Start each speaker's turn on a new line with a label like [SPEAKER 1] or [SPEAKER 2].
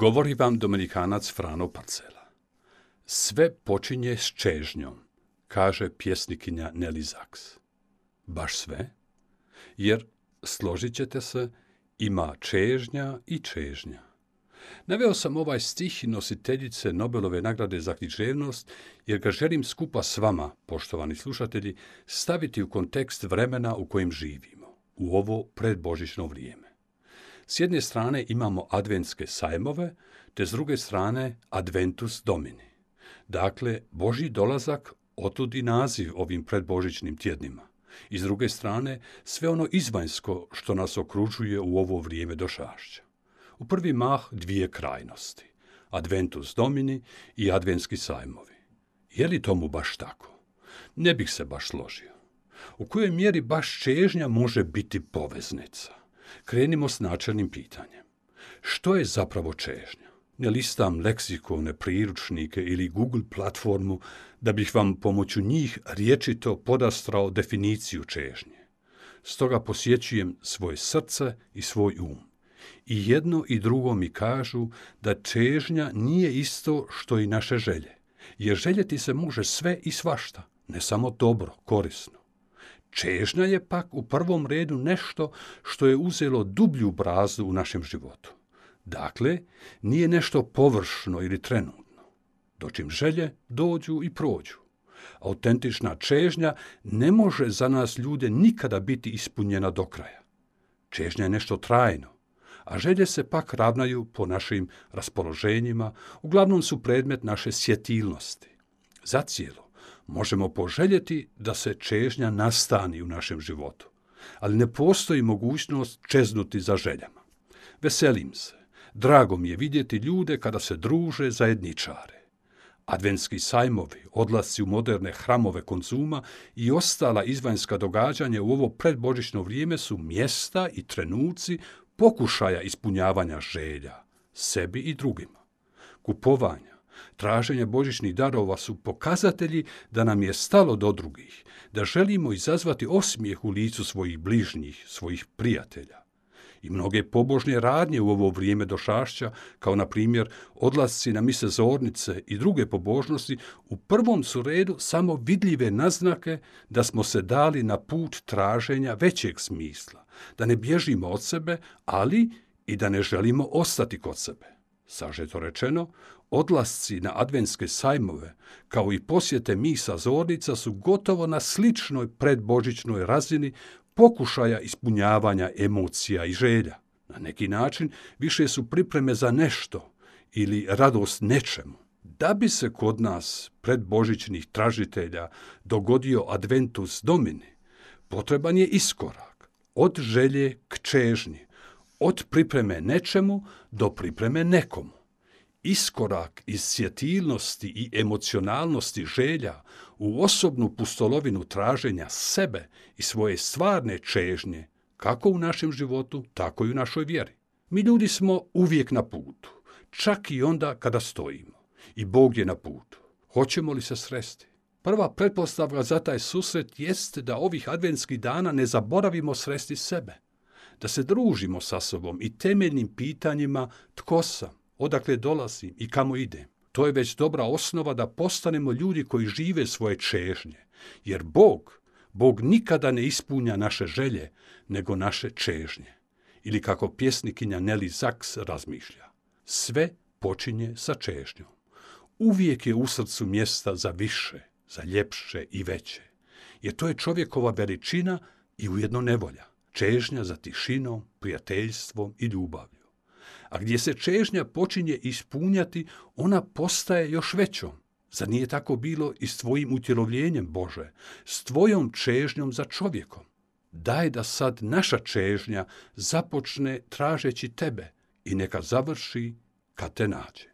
[SPEAKER 1] Govori vam Dominikanac Frano Parcela. Sve počinje s čežnjom, kaže pjesnikinja Nelly Zaks. Baš sve? Jer, složit ćete se, ima čežnja i čežnja. Naveo sam ovaj stih nositeljice Nobelove nagrade za književnost, jer ga želim skupa s vama, poštovani slušatelji, staviti u kontekst vremena u kojem živimo, u ovo predbožično vrijeme. S jedne strane imamo adventske sajmove, te s druge strane Adventus Domini. Dakle, Boži dolazak, otud i naziv ovim predbožićnim tjednima. I s druge strane, sve ono izvanjsko što nas okružuje u ovo vrijeme došašća. U prvi mah dvije krajnosti. Adventus Domini i adventski sajmovi. Je li tomu baš tako? Ne bih se baš složio. U kojoj mjeri baš čežnja može biti poveznica? Krenimo s načelnim pitanjem. Što je zapravo čežnja? Ne listam leksikone, priručnike ili Google platformu da bih vam pomoću njih riječito podastrao definiciju čežnje. Stoga posjećujem svoje srce i svoj um. I jedno i drugo mi kažu da čežnja nije isto što i naše želje, jer željeti se može sve i svašta, ne samo dobro, korisno. Čežnja je pak u prvom redu nešto što je uzelo dublju brazdu u našem životu. Dakle, nije nešto površno ili trenutno. Dočim želje dođu i prođu. Autentična čežnja ne može za nas ljude nikada biti ispunjena do kraja. Čežnja je nešto trajno, a želje se pak ravnaju po našim raspoloženjima, uglavnom su predmet naše sjetilnosti. Zacijelo, možemo poželjeti da se čežnja nastani u našem životu, ali ne postoji mogućnost čeznuti za željama. Veselim se, drago mi je vidjeti ljude kada se druže zajedničare. Adventski sajmovi, odlasci u moderne hramove konzuma i ostala izvanjska događanja u ovo predbožično vrijeme su mjesta i trenuci pokušaja ispunjavanja želja, sebi i drugima. Kupovanja, traženje božićnih darova su pokazatelji da nam je stalo do drugih, da želimo izazvati osmijeh u licu svojih bližnjih, svojih prijatelja. I mnoge pobožne radnje u ovo vrijeme došašća, kao na primjer odlasci na mise zornice i druge pobožnosti, u prvom su redu samo vidljive naznake da smo se dali na put traženja većeg smisla, da ne bježimo od sebe, ali i da ne želimo ostati kod sebe. Sažeto rečeno, odlasci na adventske sajmove, kao i posjete misa zornica su gotovo na sličnoj predbožićnoj razini pokušaja ispunjavanja emocija i želja. Na neki način više su pripreme za nešto ili radost nečemu. Da bi se kod nas predbožićnih tražitelja dogodio adventus domini, potreban je iskorak od želje k čežnji, od pripreme nečemu do pripreme nekomu iskorak iz sjetilnosti i emocionalnosti želja u osobnu pustolovinu traženja sebe i svoje stvarne čežnje, kako u našem životu, tako i u našoj vjeri. Mi ljudi smo uvijek na putu, čak i onda kada stojimo. I Bog je na putu. Hoćemo li se sresti? Prva pretpostavka za taj susret jeste da ovih adventskih dana ne zaboravimo sresti sebe, da se družimo sa sobom i temeljnim pitanjima tko sam, odakle dolazim i kamo idem. To je već dobra osnova da postanemo ljudi koji žive svoje čežnje. Jer Bog, Bog nikada ne ispunja naše želje, nego naše čežnje. Ili kako pjesnikinja Nelly Zaks razmišlja. Sve počinje sa čežnjom. Uvijek je u srcu mjesta za više, za ljepše i veće. Jer to je čovjekova veličina i ujedno nevolja. Čežnja za tišinom, prijateljstvom i ljubavlju a gdje se čežnja počinje ispunjati, ona postaje još većom. Zar nije tako bilo i s tvojim utjelovljenjem, Bože, s tvojom čežnjom za čovjekom? Daj da sad naša čežnja započne tražeći tebe i neka završi kad te nađe.